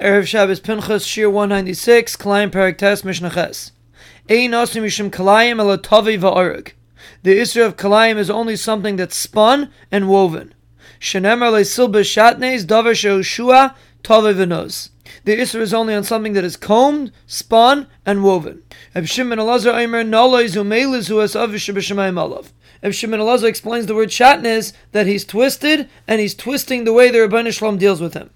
Erev Shabbos Pinchas Shir 196 Kalayim Parak Tes Mishnah Ches Ein Asim Yishim Kalayim Ela Tavi Va'arug The issue of Kalayim is only something that's spun and woven. Shenemar Le Silba Shatnes Davar Tavi V'noz The issue is only on something that is combed, spun, and woven. Eb Shimon Elazar Eimer Noloi Zumelizu Es Avish B'Shemayim Alav Eb Shimon Elazar explains the word shatnez that he's twisted and he's twisting the way the Rebbeinu Shalom deals with him.